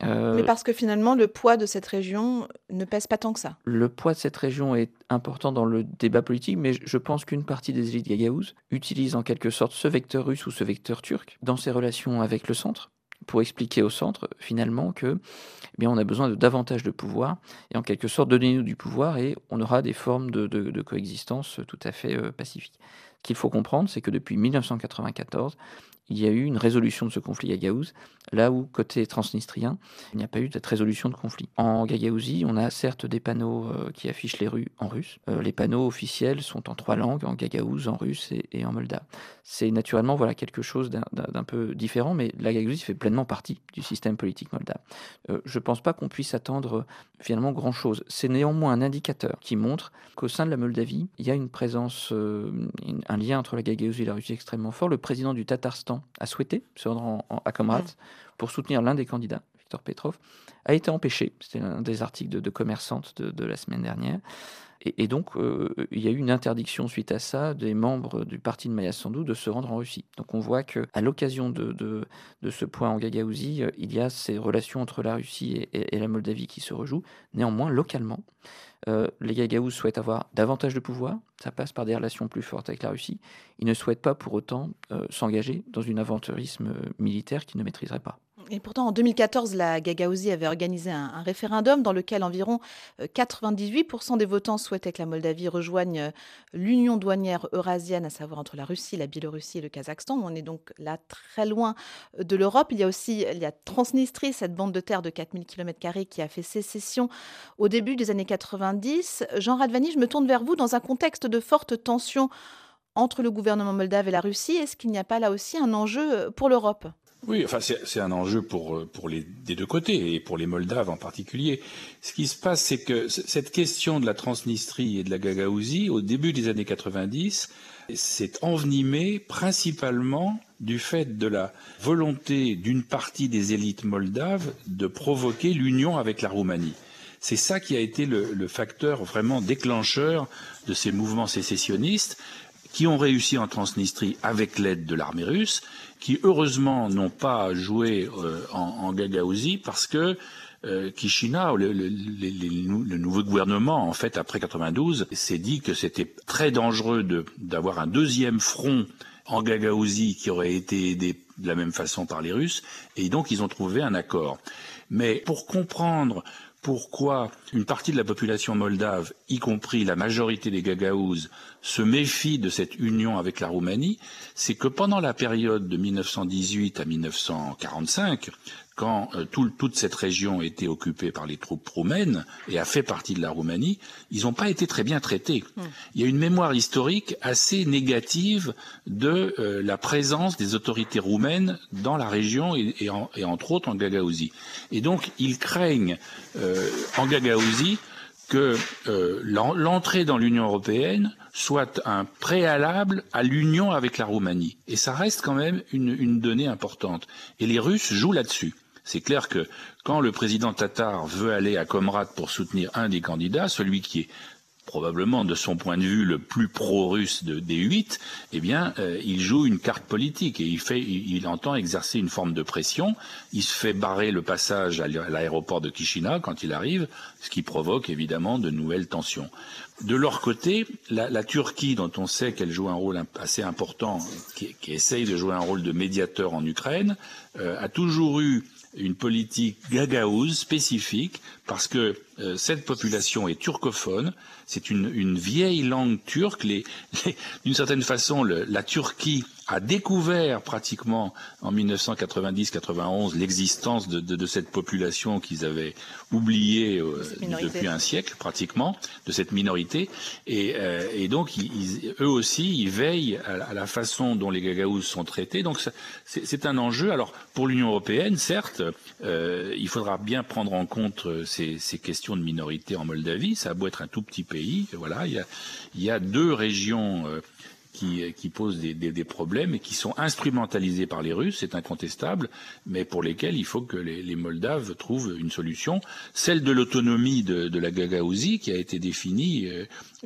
Euh, Mais parce que finalement, le poids de cette région ne pèse pas tant que ça. Le poids de cette région est important dans le débat politique, mais je pense qu'une partie des élites gagaouzes utilise en quelque sorte ce vecteur russe ou ce vecteur turc dans ses relations avec le centre pour expliquer au centre finalement que eh bien, on a besoin de davantage de pouvoir et en quelque sorte donnez-nous du pouvoir et on aura des formes de, coexistence tout à fait euh, pacifiques. Ce qu'il faut comprendre, c'est que depuis 1994, il y a eu une résolution de ce conflit Gagaouz, là où, côté transnistrien, il n'y a pas eu de résolution de conflit. En Gagaouzie, on a certes des panneaux euh, qui affichent les rues en russe. Euh, les panneaux officiels sont en trois langues, en Gagaouz, en russe et, en moldave. C'est naturellement voilà, quelque chose d'un peu différent, mais la Gagaouzie fait pleinement partie du système politique moldave. Euh, je ne pense pas qu'on puisse attendre finalement grand-chose. C'est néanmoins un indicateur qui montre qu'au sein de la Moldavie, il y a une présence, un lien entre la Gagaouzie et la Russie extrêmement fort. Le président du Tatarstan a souhaité se rendre à Comrat pour soutenir l'un des candidats, Victor Petrov, a été empêché. C'était un des articles de, de Commerçante de, la semaine dernière. Et, donc, euh, il y a eu une interdiction suite à ça des membres du parti de Maya Sandu de se rendre en Russie. Donc, on voit qu'à l'occasion de, de, ce point en Gagaouzie, euh, il y a ces relations entre la Russie et, la Moldavie qui se rejouent. Néanmoins, localement, euh, les Gagaous souhaitent avoir davantage de pouvoir, ça passe par des relations plus fortes avec la Russie. Ils ne souhaitent pas pour autant s'engager dans un aventurisme militaire qu'ils ne maîtriseraient pas. Et pourtant, en 2014, la Gagaouzie avait organisé un, référendum dans lequel environ 98% euh, des votants souhaitaient que la Moldavie rejoigne euh, l'union douanière eurasienne, à savoir entre la Russie, la Biélorussie et le Kazakhstan. On est donc là très loin euh, de l'Europe. Il y a aussi il y a Transnistrie, cette bande de terre de 4000 km qui a fait sécession au début des années 90. Jean Radvani, je me tourne vers vous dans un contexte de forte tension entre le gouvernement moldave et la Russie. Est-ce qu'il n'y a pas là aussi un enjeu pour l'Europe? Oui, enfin c'est un enjeu pour pour les des deux côtés et pour les Moldaves en particulier. Ce qui se passe, c'est que cette question de la Transnistrie et de la Gagaouzie, au début des années 90, s'est envenimée principalement du fait de la volonté d'une partie des élites moldaves de provoquer l'union avec la Roumanie. C'est ça qui a été le, facteur vraiment déclencheur de ces mouvements sécessionnistes qui ont réussi en Transnistrie avec l'aide de l'armée russe, qui heureusement n'ont pas joué euh, en, en, parce que euh, Kishina, le, le, le, nouveau gouvernement, en fait, après 92, s'est dit que c'était très dangereux d'avoir un deuxième front en Gagaouzie qui aurait été aidé de la même façon par les Russes, et donc ils ont trouvé un accord. Mais pour comprendre pourquoi une partie de la population moldave, y compris la majorité des Gagaouzes, se méfie de cette union avec la Roumanie, c'est que pendant la période de 1918 à 1945, quand euh, toute cette région était occupée par les troupes roumaines et a fait partie de la Roumanie, ils n'ont pas été très bien traités. Hmm. Il y a une mémoire historique assez négative de euh, la présence des autorités roumaines dans la région et, entre autres en Gagaouzie. Et donc ils craignent euh, en Gagaouzie que l'entrée dans l'Union européenne soit un préalable à l'union avec la Roumanie. Et ça reste quand même une donnée importante. Et les Russes jouent là-dessus. C'est clair que quand le président tatar veut aller à Comrat pour soutenir un des candidats, celui qui est probablement de son point de vue le plus pro-russe des huit, eh bien, euh, il joue une carte politique et il, fait, entend exercer une forme de pression. Il se fait barrer le passage à l'aéroport de Chisinau quand il arrive, ce qui provoque évidemment de nouvelles tensions. De leur côté, la, Turquie, dont on sait qu'elle joue un rôle assez important, qui, essaye de jouer un rôle de médiateur en Ukraine, euh, a toujours eu une politique gagaouze spécifique parce que euh, cette population est turcophone, c'est une, vieille langue turque. D'une certaine façon, la Turquie a découvert pratiquement en 1990-91 l'existence de, cette population qu'ils avaient oubliée euh, depuis un siècle pratiquement, de cette minorité. Et, euh, donc, eux aussi, ils veillent à, la façon dont les Gagaous sont traités. Donc, c'est un enjeu. Alors, pour l'Union européenne, certes, il faudra bien prendre en compte ces, questions de minorité en Moldavie. Ça a beau être un tout petit pays. Voilà, il y a, deux régions qui, qui posent des, problèmes et qui sont instrumentalisés par les Russes, c'est incontestable, mais pour lesquels il faut que les, Moldaves trouvent une solution, celle de l'autonomie de, la Gagaouzie qui a été définie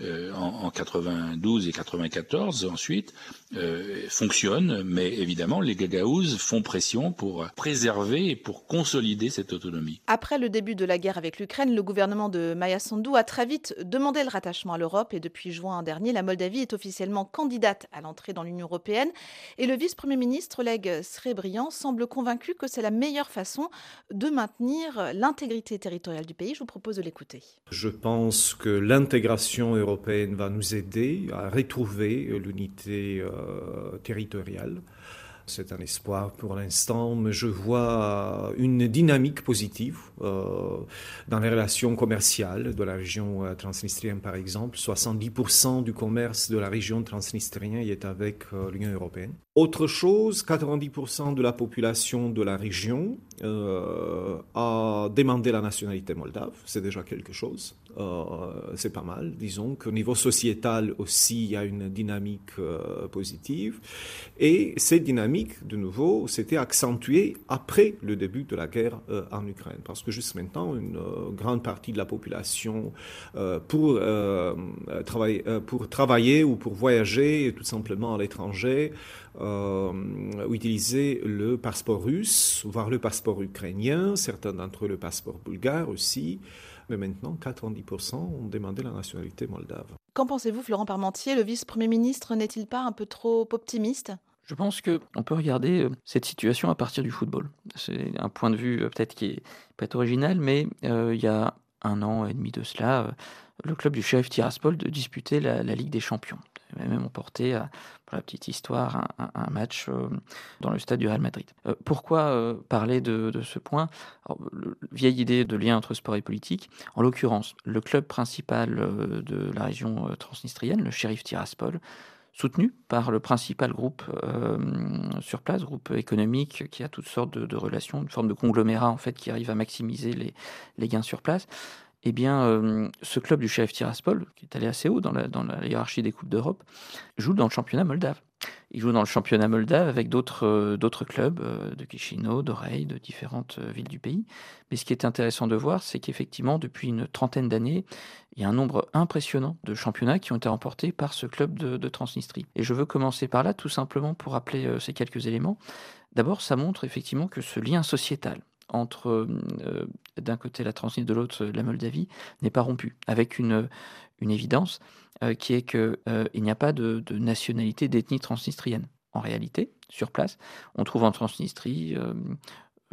euh, en, en, 92 et 94 ensuite, euh, fonctionne, mais évidemment les Gagaouzes font pression pour préserver et pour consolider cette autonomie. Après le début de la guerre avec l'Ukraine, le gouvernement de Maya Sandu a très vite demandé le rattachement à l'Europe et depuis juin dernier, la Moldavie est officiellement candidate à l'entrée dans l'Union européenne et le vice-premier ministre Leg Srebrian semble convaincu que c'est la meilleure façon de maintenir l'intégrité territoriale du pays. Je vous propose de l'écouter. Je pense que l'intégration européenne va nous aider à retrouver l'unité euh, territoriale. C'est un espoir pour l'instant, mais je vois une dynamique positive euh, dans les relations commerciales de la région euh, transnistrienne, par exemple. 70% du commerce de la région transnistrienne est avec euh, l'Union européenne. Autre chose, 90% de la population de la région a demandé la nationalité moldave. C'est déjà quelque chose. c'est pas mal. Disons qu'au niveau sociétal aussi, il y a une dynamique positive. Et cette dynamique, de nouveau, s'était accentuée après le début de la guerre en Ukraine. Parce que juste maintenant, une euh, grande partie de la population, euh, pour, euh, travailler, pour travailler ou pour voyager tout simplement à l'étranger, utiliser le passeport russe, voire le passeport ukrainien, certains d'entre eux le passeport bulgare aussi. Mais maintenant, 90% ont demandé la nationalité moldave. Qu'en pensez-vous, Florent Parmentier? Le vice-premier ministre n'est-il pas un peu trop optimiste? Je pense qu'on peut regarder cette situation à partir du football. C'est un point de vue peut-être qui est pas original, mais il y a un an et demi de cela, le club du chef Tiraspol de disputer la, Ligue des Champions. Il même emporté, pour la petite histoire, un, match dans le stade du Real Madrid. pourquoi parler de, ce point? Vieille idée de lien entre sport et politique. En l'occurrence, le club principal de la région transnistrienne, le shérif Tiraspol, soutenu par le principal groupe euh, sur place, groupe économique qui a toutes sortes de, relations, une forme de conglomérat en fait qui arrive à maximiser les gains sur place. Eh bien, euh, ce club du chef Tiraspol, qui est allé assez haut dans la, hiérarchie des coupes d'Europe, joue dans le championnat moldave. Il joue dans le championnat moldave avec d'autres euh, clubs de Chisinau, d'Oreille, de différentes villes du pays. Mais ce qui est intéressant de voir, c'est qu'effectivement, depuis une trentaine d'années, il y a un nombre impressionnant de championnats qui ont été remportés par ce club de, Transnistrie. Et je veux commencer par là, tout simplement pour rappeler euh, ces quelques éléments. D'abord, ça montre effectivement que ce lien sociétal entre euh, d'un côté la Transnistrie, de l'autre la Moldavie, n'est pas rompu, avec une, une évidence euh, qui est qu'il n'y a pas de, de nationalité, d'ethnie transnistrienne. En réalité, sur place, on trouve en Transnistrie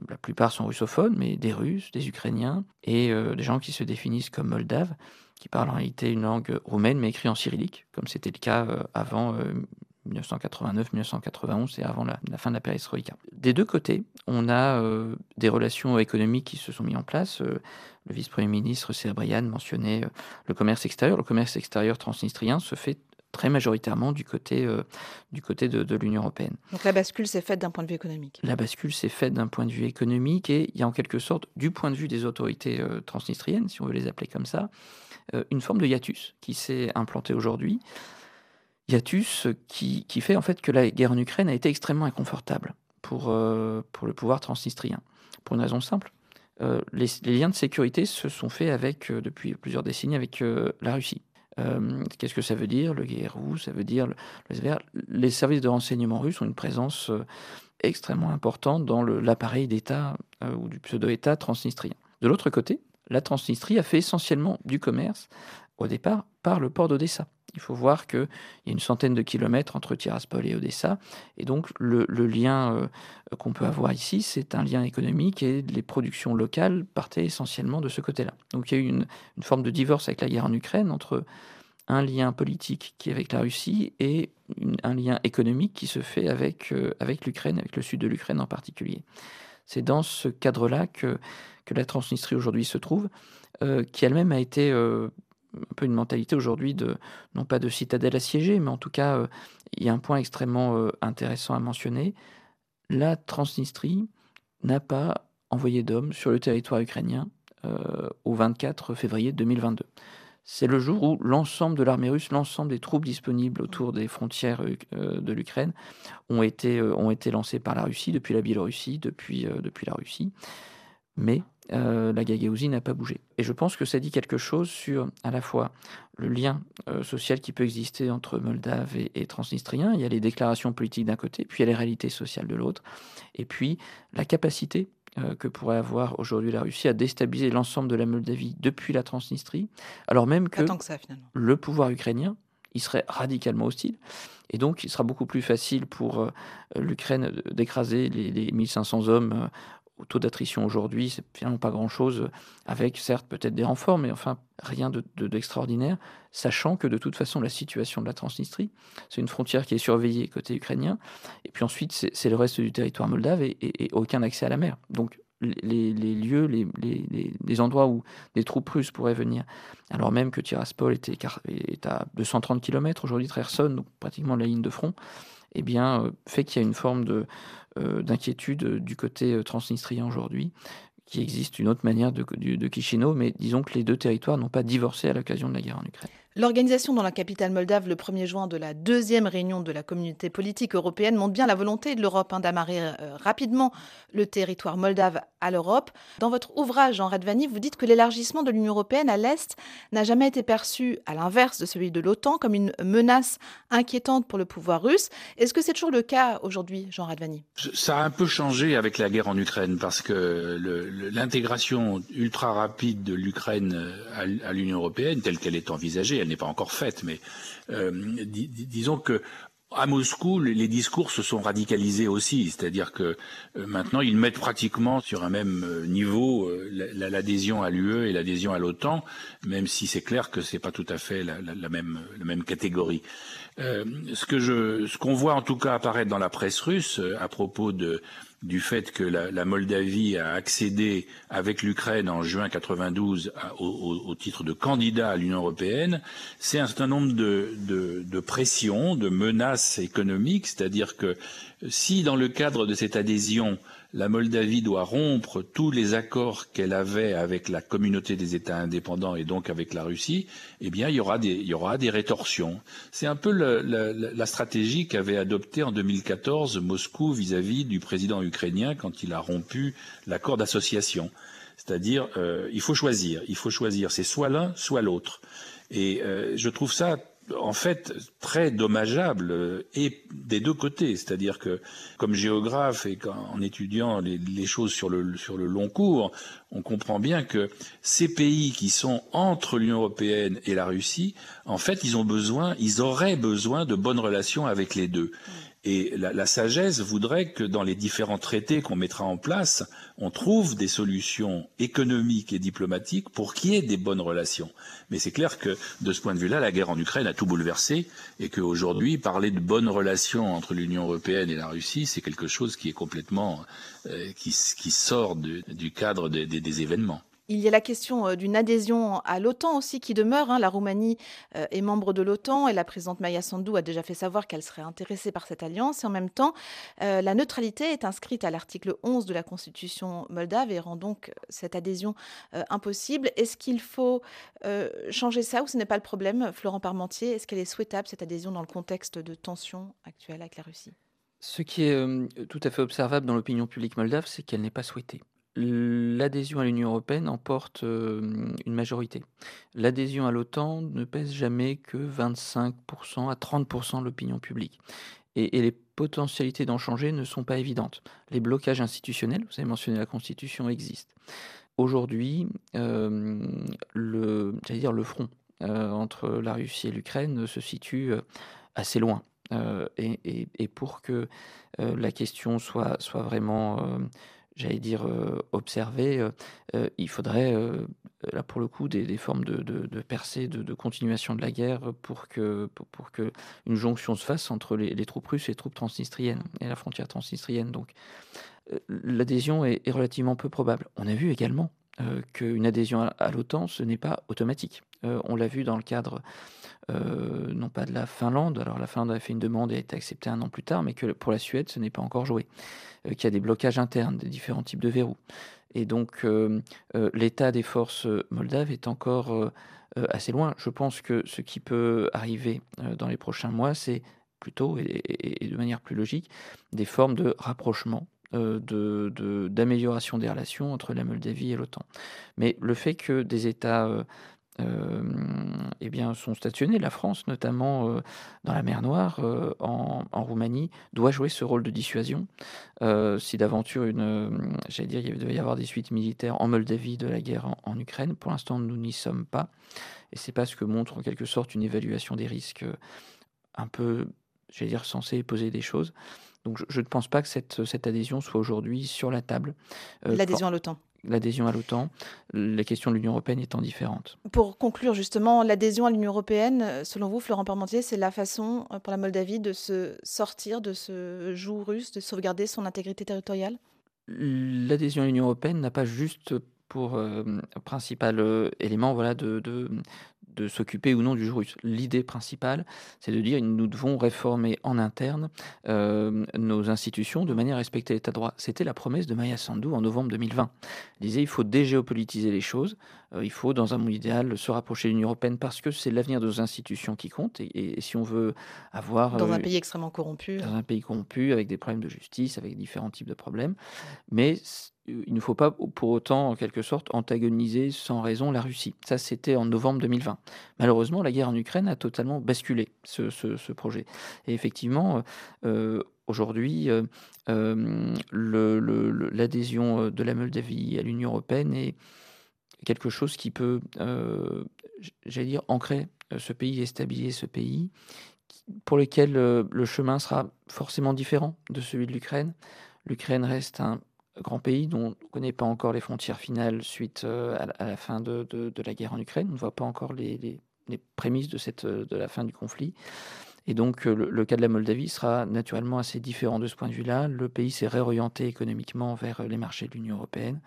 la plupart sont russophones, mais des Russes, des Ukrainiens et des gens qui se définissent comme moldaves qui parle en réalité une langue roumaine, mais écrit en cyrillique, comme c'était le cas euh, avant 1989-1991 et avant la, fin de la perestroïka. Des deux côtés, on a euh, des relations économiques qui se sont mises en place. Euh, le vice-premier ministre Serbrian mentionnait le commerce extérieur. Le commerce extérieur transnistrien se fait très majoritairement du côté, du côté de, de l'Union européenne. Donc la bascule s'est faite d'un point de vue économique La bascule s'est faite d'un point de vue économique et il y a en quelque sorte, du point de vue des autorités transnistriennes, si on veut les appeler comme ça, euh, une forme de hiatus qui s'est implanté aujourd'hui. Hiatus qui, qui, fait en fait que la guerre en Ukraine a été extrêmement inconfortable pour, euh, le pouvoir transnistrien. Pour une raison simple. Euh, les, liens de sécurité se sont faits avec, depuis plusieurs décennies avec la Russie. Qu'est-ce que ça veut dire Le GRU, ça veut dire le, Les services de renseignement russes ont une présence extrêmement importante dans l'appareil d'État ou du pseudo-État transnistrien. De l'autre côté, la Transnistrie a fait essentiellement du commerce au départ par le port d'Odessa. Il faut voir qu'il y a une centaine de kilomètres entre Tiraspol et Odessa. Et donc, le, lien euh, qu'on peut avoir ici, c'est un lien économique et les productions locales partaient essentiellement de ce côté-là. Donc, il y a eu une, forme de divorce avec la guerre en Ukraine entre un lien politique qui est avec la Russie et un lien économique qui se fait avec, euh, avec l'Ukraine, avec le sud de l'Ukraine en particulier. C'est dans ce cadre-là que, que la Transnistrie aujourd'hui se trouve, euh, qui elle-même a été un peu une mentalité aujourd'hui de, non pas de citadelle assiégée, mais en tout cas, euh, il y a un point extrêmement euh, intéressant à mentionner. La Transnistrie n'a pas envoyé d'hommes sur le territoire ukrainien euh, au 24 février 2022. C'est le jour où l'ensemble de l'armée russe, l'ensemble des troupes disponibles autour des frontières de l'Ukraine ont été, ont lancées par la Russie, depuis la Biélorussie, depuis, depuis la Russie. Mais euh, la Gagaouzie n'a pas bougé. Et je pense que ça dit quelque chose sur à la fois le lien euh, social qui peut exister entre Moldaves et, Transnistriens. Il y a les déclarations politiques d'un côté, puis il y a les réalités sociales de l'autre, et puis la capacité euh, que pourrait avoir aujourd'hui la Russie à déstabiliser l'ensemble de la Moldavie depuis la Transnistrie, alors même que, le pouvoir ukrainien il serait radicalement hostile. Et donc, il sera beaucoup plus facile pour l'Ukraine d'écraser les, les, 1500 hommes au taux d'attrition aujourd'hui, c'est finalement pas grand-chose, avec certes peut-être des renforts, mais enfin rien d'extraordinaire, de, sachant que de toute façon la situation de la Transnistrie, c'est une frontière qui est surveillée côté ukrainien, et puis ensuite c'est le reste du territoire moldave et, aucun accès à la mer. Donc les, lieux, les, les, endroits où des troupes russes pourraient venir, alors même que Tiraspol était, est à 230 km aujourd'hui de Kherson, donc pratiquement la ligne de front, eh bien, euh, fait qu'il y a une forme euh, d'inquiétude du côté euh, transnistrien aujourd'hui, qui existe une autre manière de, de, de mais disons que les deux territoires n'ont pas divorcé à l'occasion de la guerre en Ukraine. L'organisation dans la capitale moldave le 1er juin de la deuxième réunion de la communauté politique européenne montre bien la volonté de l'Europe hein, d'amarrer euh, rapidement le territoire moldave à l'Europe. Dans votre ouvrage, Jean Radvani, vous dites que l'élargissement de l'Union européenne à l'Est n'a jamais été perçu, à l'inverse de celui de l'OTAN, comme une menace inquiétante pour le pouvoir russe. Est-ce que c'est toujours le cas aujourd'hui, Jean Radvani? Ça a un peu changé avec la guerre en Ukraine, parce que l'intégration ultra rapide de l'Ukraine à l'Union européenne, telle qu'elle est envisagée, elle n'est pas encore faite, mais euh, disons que à Moscou, les discours se sont radicalisés aussi, c'est-à-dire que euh, maintenant ils mettent pratiquement sur un même euh, niveau l'adhésion à l'UE et l'adhésion à l'OTAN, même si c'est clair que c'est pas tout à fait la, même, catégorie. ce que je, ce qu'on voit en tout cas apparaître dans la presse russe à propos de du fait que la, Moldavie a accédé avec l'Ukraine en juin 92 au, titre de candidat à l'Union européenne, c'est un certain nombre de, de, de pressions, de menaces économiques, c'est-à-dire que si dans le cadre de cette adhésion, la Moldavie doit rompre tous les accords qu'elle avait avec la communauté des États indépendants et donc avec la Russie, eh bien, il y aura des, il y aura des rétorsions. C'est un peu la stratégie qu'avait adoptée en 2014 Moscou vis-à-vis du président ukrainien quand il a rompu l'accord d'association. C'est-à-dire, euh, il faut choisir. Il faut choisir. C'est soit l'un, soit l'autre. Et euh, je trouve ça en fait très dommageable euh, et des deux côtés. C'est-à-dire que comme géographe et en étudiant les, choses sur le, sur le long cours, on comprend bien que ces pays qui sont entre l'Union européenne et la Russie, en fait, ils ont besoin, ils auraient besoin de bonnes relations avec les deux. Et la, sagesse voudrait que dans les différents traités qu'on mettra en place, on trouve des solutions économiques et diplomatiques pour qu'il y ait des bonnes relations. Mais c'est clair que de ce point de vue-là, la guerre en Ukraine a tout bouleversé et qu'aujourd'hui, parler de bonnes relations entre l'Union européenne et la Russie, c'est quelque chose qui est complètement euh, qui, sort du, cadre des événements. Il y a la question euh, d'une adhésion à l'OTAN aussi qui demeure. Hein. La Roumanie euh, est membre de l'OTAN et la présidente Maya Sandu a déjà fait savoir qu'elle serait intéressée par cette alliance. Et en même temps, euh, la neutralité est inscrite à l'article 11 de la Constitution moldave et rend donc cette adhésion impossible. Est-ce qu'il faut changer ça ou ce n'est pas le problème, Florent Parmentier? Est-ce qu'elle est souhaitable, cette adhésion, dans le contexte de tension actuelle avec la Russie? Ce qui est tout à fait observable dans l'opinion publique moldave, c'est qu'elle n'est pas souhaitée. L'adhésion à l'Union européenne emporte une majorité. L'adhésion à l'OTAN ne pèse jamais que 25% à 30% de l'opinion publique. Et, les potentialités d'en changer ne sont pas évidentes. Les blocages institutionnels, vous avez mentionné la Constitution, existent. Aujourd'hui, le, dire le front entre la Russie et l'Ukraine se situe assez loin. Et, pour que la question soit vraiment j'allais dire, euh, observer, euh, euh, il faudrait, là pour le coup, des, formes de, de, percée, de, continuation de la guerre pour que, une jonction se fasse entre les, troupes russes et les troupes transnistriennes et la frontière transnistrienne. Donc l'adhésion est, relativement peu probable. On a vu également qu'une adhésion à l'OTAN, ce n'est pas automatique. on l'a vu dans le cadre euh, non pas de la Finlande, alors la Finlande a fait une demande et a été acceptée un an plus tard, mais que pour la Suède, ce n'est pas encore joué, euh, qu'il y a des blocages internes, des différents types de verrous. Et donc euh, l'état des forces moldaves est encore assez loin. Je pense que ce qui peut arriver dans les prochains mois, c'est plutôt, et, de manière plus logique, des formes de rapprochement d'amélioration des relations entre la Moldavie et l'OTAN. Mais le fait que des États euh, eh bien, sont stationnés. La France, notamment euh, dans la mer Noire, euh, en, Roumanie, doit jouer ce rôle de dissuasion. si d'aventure, j'allais dire, il devait y avoir des suites militaires en Moldavie de la guerre en, Ukraine, pour l'instant, nous n'y sommes pas. Et c'est pas ce que montre en quelque sorte une évaluation des risques un peu, j'allais dire, censée poser des choses. Donc je, ne pense pas que cette, cette adhésion soit aujourd'hui sur la table. L'adhésion à l'OTAN l'adhésion à l'OTAN, la question de l'Union européenne étant différente. Pour conclure justement, l'adhésion à l'Union européenne, selon vous, Florent Parmentier, c'est la façon euh, pour la Moldavie de se sortir de ce joug russe, de sauvegarder son intégrité territoriale? L'adhésion à l'Union européenne n'a pas juste pour euh, principal euh, élément voilà, de, de s'occuper ou non du russe. L'idée principale, c'est de dire que nous devons réformer en interne euh, nos institutions de manière à respecter l'état de droit. C'était la promesse de Maya Sandu en novembre 2020. Elle disait il faut dégéopolitiser les choses, euh, il faut dans un monde idéal se rapprocher de l'Union européenne parce que c'est l'avenir de nos institutions qui compte et, si on veut avoir... Dans un euh, pays extrêmement corrompu. Dans un pays corrompu, avec des problèmes de justice, avec différents types de problèmes. Mais il ne faut pas pour autant, en quelque sorte, antagoniser sans raison la Russie. Ça, c'était en novembre 2020. Malheureusement, la guerre en Ukraine a totalement basculé ce, projet. Et effectivement, euh, aujourd'hui, euh, euh, l'adhésion de la Moldavie à l'Union européenne est quelque chose qui peut, j'allais dire, ancrer ce pays et stabiliser ce pays, pour lequel le chemin sera forcément différent de celui de l'Ukraine. L'Ukraine reste un grand pays dont on ne connaît pas encore les frontières finales suite euh, à, la fin de, la guerre en Ukraine. On ne voit pas encore les, prémices de, cette, de la fin du conflit. Et donc euh, le, cas de la Moldavie sera naturellement assez différent de ce point de vue-là. Le pays s'est réorienté économiquement vers les marchés de l'Union européenne.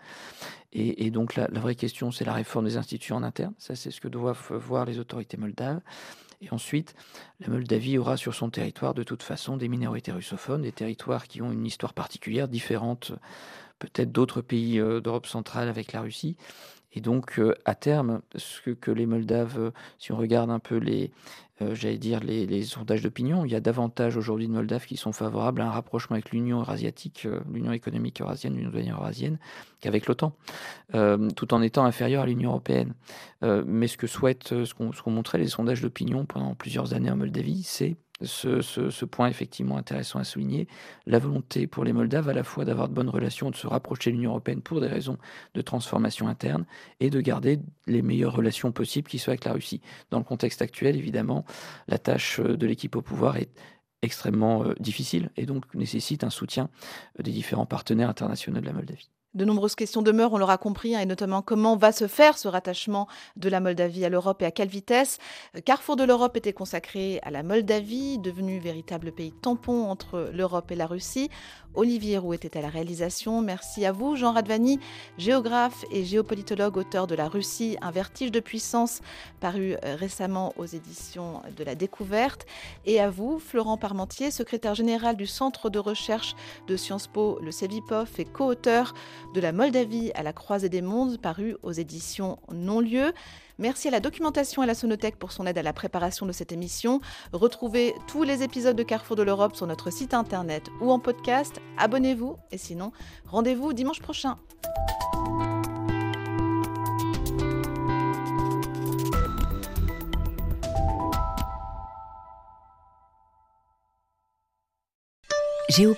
Et, donc la, la, vraie question, c'est la réforme des institutions en interne. Ça, c'est ce que doivent voir les autorités moldaves. Et ensuite, la Moldavie aura sur son territoire de toute façon des minorités russophones, des territoires qui ont une histoire particulière, différente peut-être d'autres pays euh, d'Europe centrale avec la Russie. Et donc, euh, à terme, ce que, les Moldaves, euh, si on regarde un peu dire, les, sondages d'opinion, il y a davantage aujourd'hui de Moldaves qui sont favorables à un rapprochement avec l'Union eurasiatique, l'Union économique eurasienne, l'Union douanière eurasienne, qu'avec l'OTAN, tout en étant inférieur à l'Union européenne. mais ce que souhaitent, ce qu'ont montré les sondages d'opinion pendant plusieurs années en Moldavie, c'est ce, point effectivement intéressant à souligner, la volonté pour les Moldaves à la fois d'avoir de bonnes relations, de se rapprocher de l'Union européenne pour des raisons de transformation interne et de garder les meilleures relations possibles qui soient avec la Russie. Dans le contexte actuel, évidemment, la tâche de l'équipe au pouvoir est extrêmement euh, difficile et donc nécessite un soutien des différents partenaires internationaux de la Moldavie. De nombreuses questions demeurent, on l'aura compris, hein, et notamment comment va se faire ce rattachement de la Moldavie à l'Europe et à quelle vitesse. Carrefour de l'Europe était consacré à la Moldavie, devenue véritable pays tampon entre l'Europe et la Russie. Olivier Roux était à la réalisation. Merci à vous, Jean Radvani, géographe et géopolitologue, auteur de La Russie, un vertige de puissance, paru euh, récemment aux éditions de la Découverte. Et à vous, Florent Parmentier, secrétaire général du Centre de recherche de Sciences Po, le CEVIPOF, et co-auteur de la Moldavie à la croisée des mondes, paru aux éditions Non-Lieu. Merci à la documentation et à la Sonothèque pour son aide à la préparation de cette émission. Retrouvez tous les épisodes de Carrefour de l'Europe sur notre site internet ou en podcast. Abonnez-vous et sinon, rendez-vous dimanche prochain.